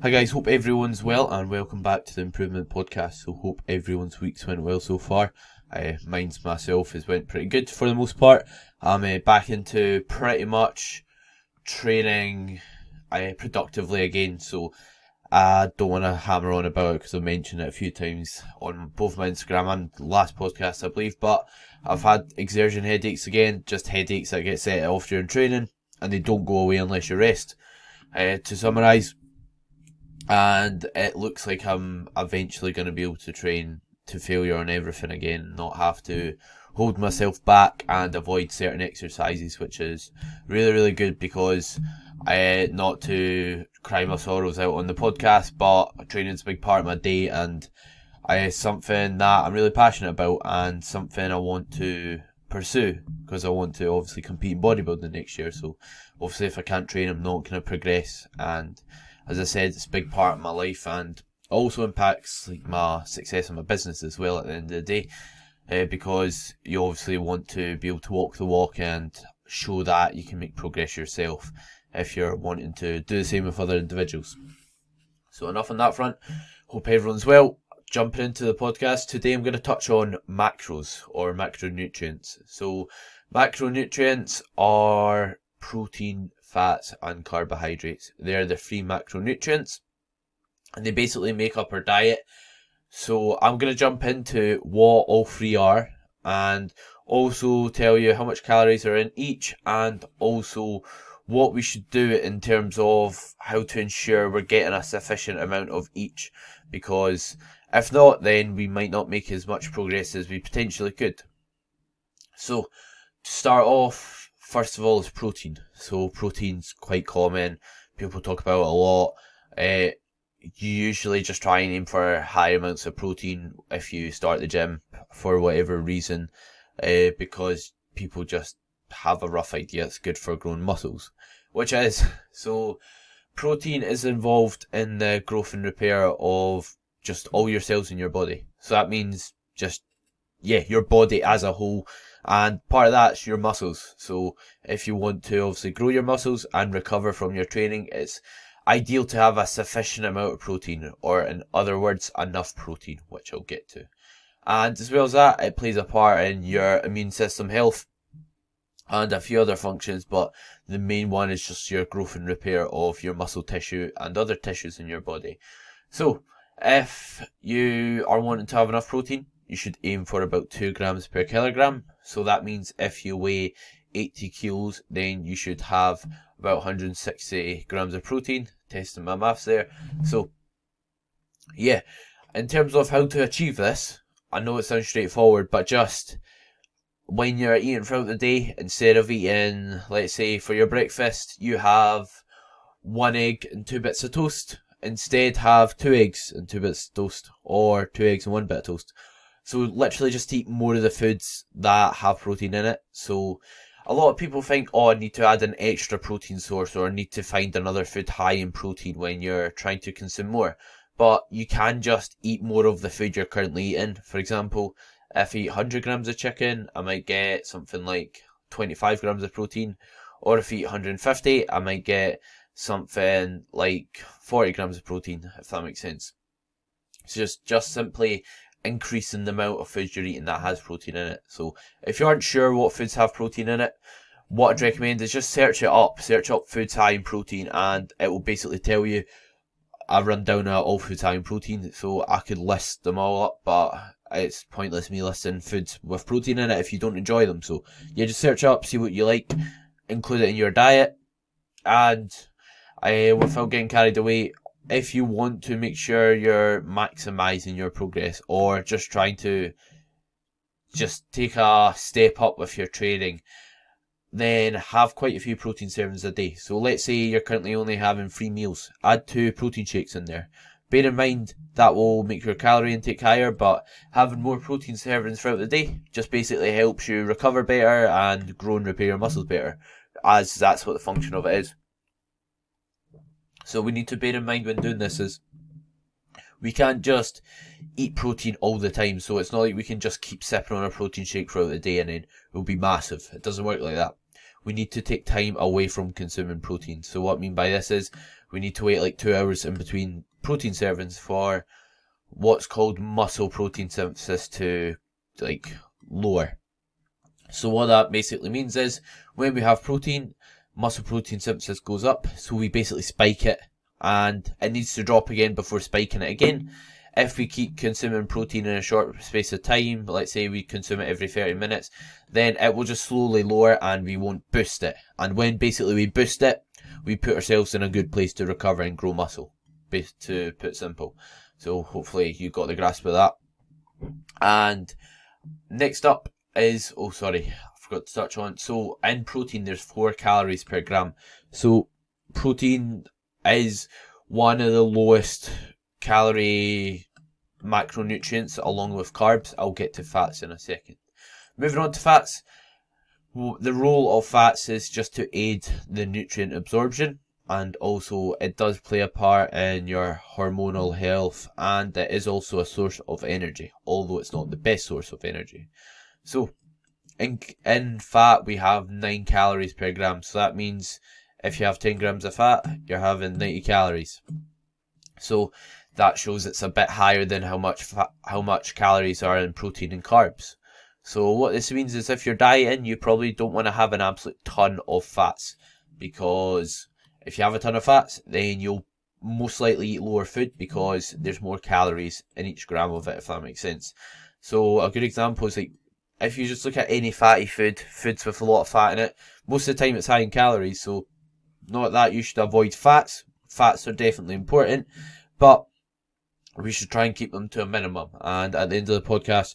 Hi guys, hope everyone's well and welcome back to the Improvement Podcast. So hope everyone's weeks went well so far. Uh, mine's myself has went pretty good for the most part. I'm uh, back into pretty much training uh, productively again. So I don't want to hammer on about it because I've mentioned it a few times on both my Instagram and last podcast, I believe. But I've had exertion headaches again, just headaches that get set off during training and they don't go away unless you rest. Uh, to summarise, and it looks like I'm eventually going to be able to train to failure on everything again, not have to hold myself back and avoid certain exercises, which is really, really good because I, uh, not to cry my sorrows out on the podcast, but training's a big part of my day and it's something that I'm really passionate about and something I want to pursue because I want to obviously compete in bodybuilding next year. So obviously if I can't train, I'm not going to progress and as I said, it's a big part of my life and also impacts like my success in my business as well at the end of the day. Uh, because you obviously want to be able to walk the walk and show that you can make progress yourself if you're wanting to do the same with other individuals. So enough on that front. Hope everyone's well. Jumping into the podcast today, I'm going to touch on macros or macronutrients. So macronutrients are protein, fats, and carbohydrates. They're the three macronutrients, and they basically make up our diet. So I'm going to jump into what all three are, and also tell you how much calories are in each, and also what we should do in terms of how to ensure we're getting a sufficient amount of each, because if not, then we might not make as much progress as we potentially could. So, to start off, first of all is protein. So protein's quite common. People talk about it a lot. Uh, you usually just try and aim for high amounts of protein if you start the gym for whatever reason, uh, because people just have a rough idea it's good for growing muscles, which is so. Protein is involved in the growth and repair of just all your cells in your body. So that means just yeah, your body as a whole and part of that's your muscles. So if you want to obviously grow your muscles and recover from your training, it's ideal to have a sufficient amount of protein, or in other words, enough protein, which I'll get to. And as well as that, it plays a part in your immune system health and a few other functions, but the main one is just your growth and repair of your muscle tissue and other tissues in your body. So, if you are wanting to have enough protein, you should aim for about 2 grams per kilogram. So that means if you weigh 80 kilos, then you should have about 160 grams of protein. Testing my maths there. So, yeah, in terms of how to achieve this, I know it sounds straightforward, but just when you're eating throughout the day, instead of eating, let's say, for your breakfast, you have one egg and two bits of toast. Instead, have two eggs and two bits of toast, or two eggs and one bit of toast. So literally just eat more of the foods that have protein in it. So a lot of people think, oh, I need to add an extra protein source or I need to find another food high in protein when you're trying to consume more. But you can just eat more of the food you're currently eating. For example, if I eat 100 grams of chicken, I might get something like 25 grams of protein. Or if I eat 150, I might get something like 40 grams of protein, if that makes sense. So just, just simply increasing the amount of foods you're eating that has protein in it. So if you aren't sure what foods have protein in it, what I'd recommend is just search it up, search up foods high in protein, and it will basically tell you a rundown of all foods high in protein. So I could list them all up, but it's pointless me listing foods with protein in it if you don't enjoy them. So yeah, just search up, see what you like, include it in your diet, and uh, without getting carried away, if you want to make sure you're maximizing your progress or just trying to just take a step up with your training, then have quite a few protein servings a day. So let's say you're currently only having three meals. Add two protein shakes in there. Bear in mind that will make your calorie intake higher, but having more protein servings throughout the day just basically helps you recover better and grow and repair your muscles better, as that's what the function of it is. So we need to bear in mind when doing this is we can't just eat protein all the time. So it's not like we can just keep sipping on a protein shake throughout the day and then we'll be massive. It doesn't work like that. We need to take time away from consuming protein. So what I mean by this is we need to wait like two hours in between protein servings for what's called muscle protein synthesis to like lower. So what that basically means is when we have protein, muscle protein synthesis goes up, so we basically spike it and it needs to drop again before spiking it again. If we keep consuming protein in a short space of time, let's say we consume it every 30 minutes, then it will just slowly lower and we won't boost it. And when basically we boost it, we put ourselves in a good place to recover and grow muscle, to put simple. So hopefully you got the grasp of that. And next up is, oh sorry, forgot to touch on. So in protein, there's four calories per gram. So protein is one of the lowest calorie macronutrients along with carbs. I'll get to fats in a second. Moving on to fats. The role of fats is just to aid the nutrient absorption and also it does play a part in your hormonal health and it is also a source of energy, although it's not the best source of energy. So in, in fat we have 9 calories per gram, so that means if you have 10 grams of fat, you're having 90 calories. So that shows it's a bit higher than how much fat, how much calories are in protein and carbs. So what this means is if you're dieting, you probably don't want to have an absolute ton of fats because if you have a ton of fats, then you'll most likely eat lower food because there's more calories in each gram of it, if that makes sense. So a good example is like if you just look at any fatty food, foods with a lot of fat in it, most of the time it's high in calories. So not that you should avoid fats. Fats are definitely important, but we should try and keep them to a minimum. And at the end of the podcast,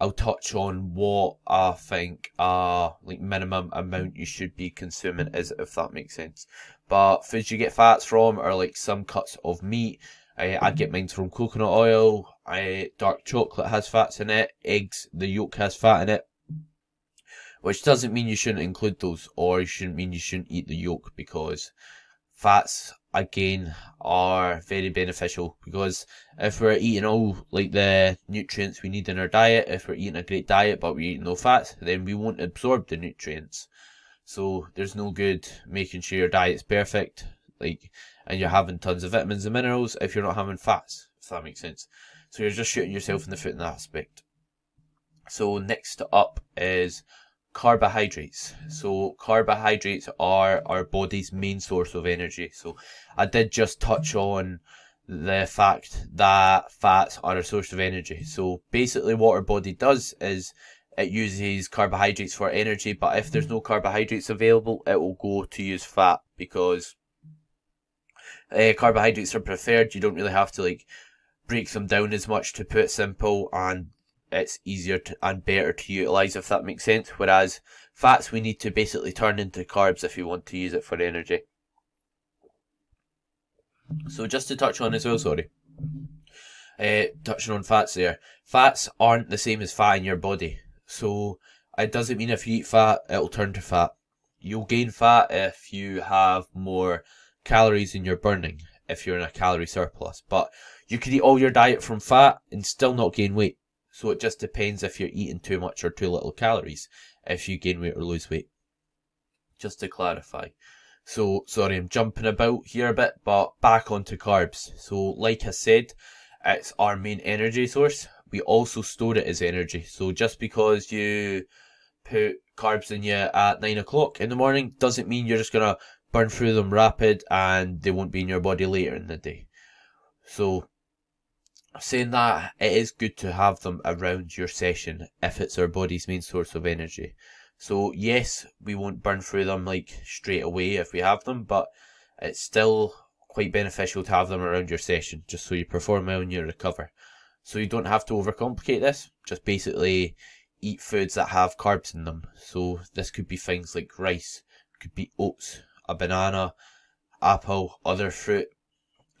I'll touch on what I think a like minimum amount you should be consuming is, if that makes sense. But foods you get fats from are like some cuts of meat. I, I get mine from coconut oil. I, dark chocolate has fats in it. Eggs, the yolk has fat in it. Which doesn't mean you shouldn't include those, or you shouldn't mean you shouldn't eat the yolk because fats again are very beneficial because if we're eating all like the nutrients we need in our diet, if we're eating a great diet but we eat no fats, then we won't absorb the nutrients. So there's no good making sure your diet's perfect, like, and you're having tons of vitamins and minerals if you're not having fats, if that makes sense. So you're just shooting yourself in the foot in that aspect. So next up is carbohydrates. So carbohydrates are our body's main source of energy. So I did just touch on the fact that fats are a source of energy. So basically what our body does is it uses carbohydrates for energy, but if there's no carbohydrates available, it will go to use fat because uh, carbohydrates are preferred. You don't really have to like break them down as much to put it simple, and it's easier to, and better to utilize if that makes sense. Whereas fats, we need to basically turn into carbs if you want to use it for energy. So just to touch on as well, sorry. Uh, touching on fats there. Fats aren't the same as fat in your body. So it doesn't mean if you eat fat, it'll turn to fat. You'll gain fat if you have more calories in your burning, if you're in a calorie surplus. But you could eat all your diet from fat and still not gain weight. So it just depends if you're eating too much or too little calories, if you gain weight or lose weight. Just to clarify. So, sorry, I'm jumping about here a bit, but back onto carbs. So, like I said, it's our main energy source we also store it as energy. So just because you put carbs in you at nine o'clock in the morning doesn't mean you're just gonna burn through them rapid and they won't be in your body later in the day. So saying that it is good to have them around your session if it's our body's main source of energy. So yes, we won't burn through them like straight away if we have them, but it's still quite beneficial to have them around your session just so you perform well and you recover. So you don't have to overcomplicate this. Just basically eat foods that have carbs in them. So this could be things like rice, could be oats, a banana, apple, other fruit,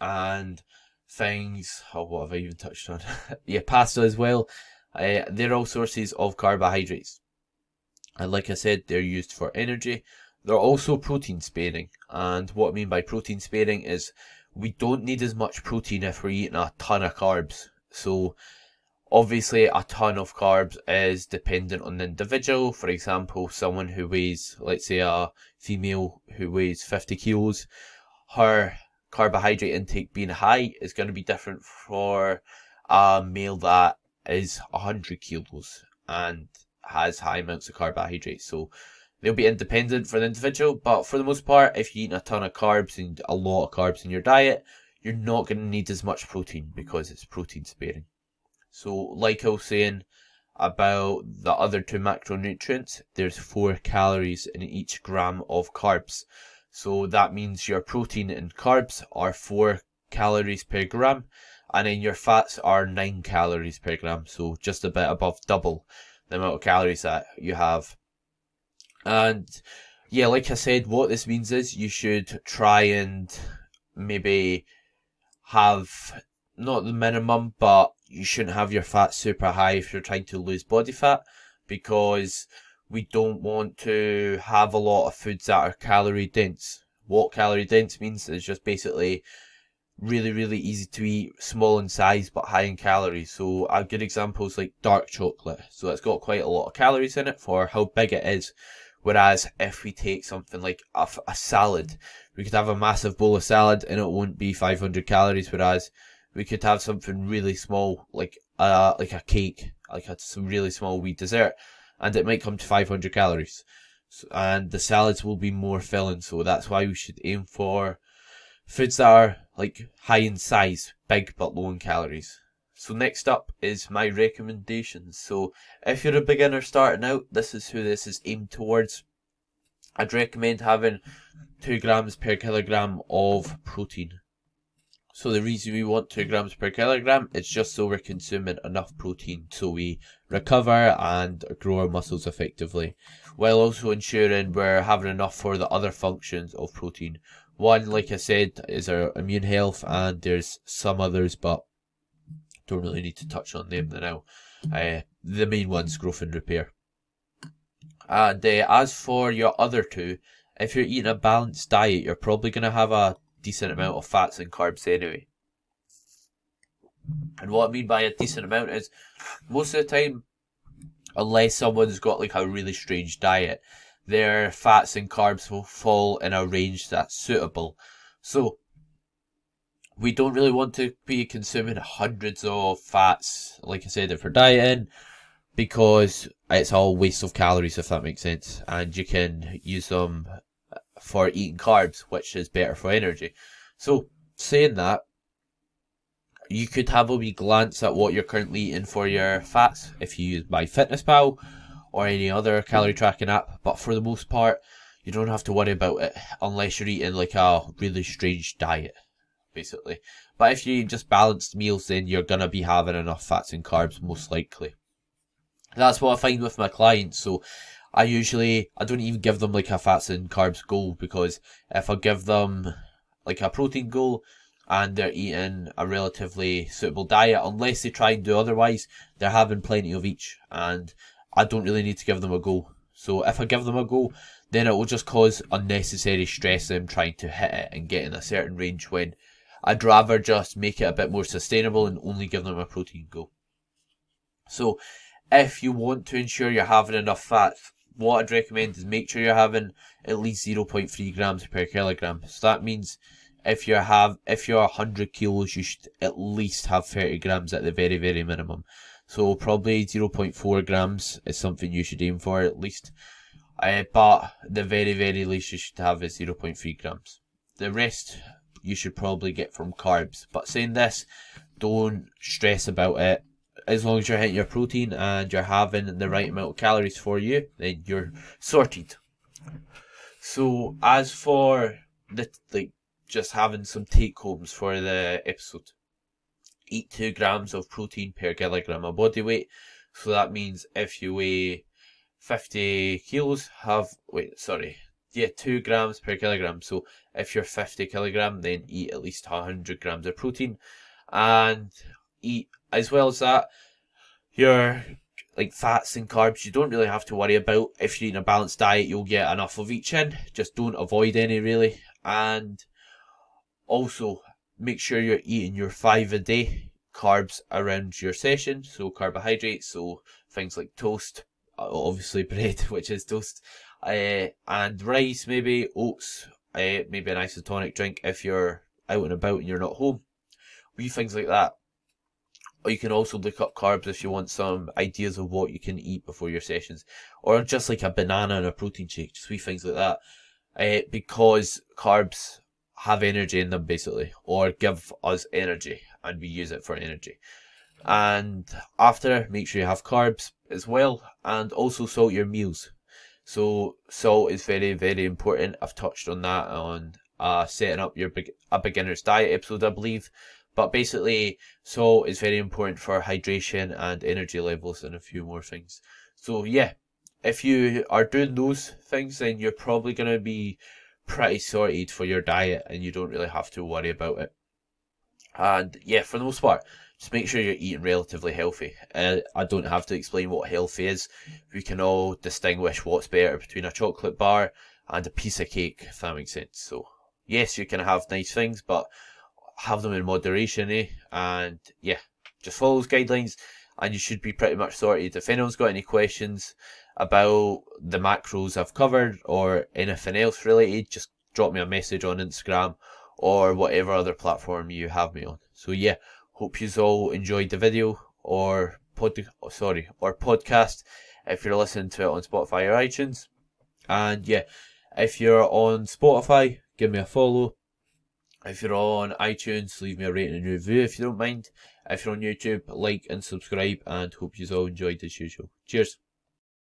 and things. Oh, what have I even touched on? yeah, pasta as well. Uh, they're all sources of carbohydrates. And like I said, they're used for energy. They're also protein sparing. And what I mean by protein sparing is we don't need as much protein if we're eating a ton of carbs. So obviously a ton of carbs is dependent on the individual. For example, someone who weighs, let's say a female who weighs 50 kilos, her carbohydrate intake being high is going to be different for a male that is 100 kilos and has high amounts of carbohydrates. So they'll be independent for the individual, but for the most part, if you're eating a ton of carbs and a lot of carbs in your diet, you're not going to need as much protein because it's protein sparing. So, like I was saying about the other two macronutrients, there's four calories in each gram of carbs. So that means your protein and carbs are four calories per gram, and then your fats are nine calories per gram. So just a bit above double the amount of calories that you have. And yeah, like I said, what this means is you should try and maybe have not the minimum, but you shouldn't have your fat super high if you're trying to lose body fat because we don't want to have a lot of foods that are calorie dense. What calorie dense means is just basically really, really easy to eat, small in size but high in calories. So a good example is like dark chocolate. So it's got quite a lot of calories in it for how big it is. Whereas if we take something like a, a salad, we could have a massive bowl of salad and it won't be 500 calories. Whereas we could have something really small, like uh, like a cake, like a, some really small wee dessert, and it might come to 500 calories. So, and the salads will be more filling, so that's why we should aim for foods that are like high in size, big but low in calories. So next up is my recommendations. So if you're a beginner starting out, this is who this is aimed towards. I'd recommend having two grams per kilogram of protein. So the reason we want two grams per kilogram is just so we're consuming enough protein so we recover and grow our muscles effectively, while also ensuring we're having enough for the other functions of protein. One, like I said, is our immune health, and there's some others, but don't really need to touch on them now. Uh, the main one's growth and repair. And uh, as for your other two, if you're eating a balanced diet, you're probably going to have a decent amount of fats and carbs anyway. And what I mean by a decent amount is most of the time, unless someone's got like a really strange diet, their fats and carbs will fall in a range that's suitable. So we don't really want to be consuming hundreds of fats, like I said, if we're dieting, because it's all waste of calories, if that makes sense. And you can use them for eating carbs, which is better for energy. So, saying that, you could have a wee glance at what you're currently eating for your fats if you use MyFitnessPal or any other calorie tracking app, but for the most part, you don't have to worry about it unless you're eating like a really strange diet basically. But if you eat just balanced meals, then you're gonna be having enough fats and carbs most likely. That's what I find with my clients. So I usually I don't even give them like a fats and carbs goal because if I give them like a protein goal and they're eating a relatively suitable diet, unless they try and do otherwise, they're having plenty of each, and I don't really need to give them a goal. So if I give them a goal, then it will just cause unnecessary stress them trying to hit it and get in a certain range when I'd rather just make it a bit more sustainable and only give them a protein goal. So, if you want to ensure you're having enough fat, what I'd recommend is make sure you're having at least 0.3 grams per kilogram. So that means if you have if you're 100 kilos, you should at least have 30 grams at the very very minimum. So probably 0.4 grams is something you should aim for at least. Uh, but the very very least you should have is 0.3 grams. The rest you should probably get from carbs. But saying this, don't stress about it. As long as you're hitting your protein and you're having the right amount of calories for you, then you're sorted. So as for the like just having some take homes for the episode. Eat two grams of protein per kilogram of body weight. So that means if you weigh 50 kilos, have, wait, sorry, yeah, two grams per kilogram. So if you're 50 kilogram, then eat at least 100 grams of protein, and eat as well as that your like fats and carbs. You don't really have to worry about if you're eating a balanced diet. You'll get enough of each in. Just don't avoid any really, and also make sure you're eating your five a day carbs around your session. So carbohydrates, so things like toast, uh, obviously bread, which is toast, uh, and rice, maybe oats, uh, maybe an isotonic drink if you're out and about and you're not home. Wee things like that. You can also look up carbs if you want some ideas of what you can eat before your sessions. Or just like a banana and a protein shake, just wee things like that. Uh, because carbs have energy in them basically, or give us energy and we use it for energy. And after, make sure you have carbs as well and also salt your meals. So salt is very, very important. I've touched on that on uh, setting up your a beginner's diet episode, I believe. But basically, salt is very important for hydration and energy levels and a few more things. So yeah, if you are doing those things, then you're probably going to be pretty sorted for your diet and you don't really have to worry about it. And yeah, for the most part, just make sure you're eating relatively healthy. Uh, I don't have to explain what healthy is. We can all distinguish what's better between a chocolate bar and a piece of cake, if that makes sense. So, yes, you can have nice things, but have them in moderation, eh? And yeah, just follow those guidelines and you should be pretty much sorted. If anyone's got any questions about the macros I've covered or anything else related, just drop me a message on Instagram or whatever other platform you have me on. So yeah, hope you all enjoyed the video or pod, sorry, or podcast if you're listening to it on Spotify or iTunes. And yeah, if you're on Spotify, give me a follow. If you're on iTunes, leave me a rating and review if you don't mind. If you're on YouTube, like and subscribe and hope you all enjoyed as usual. Cheers.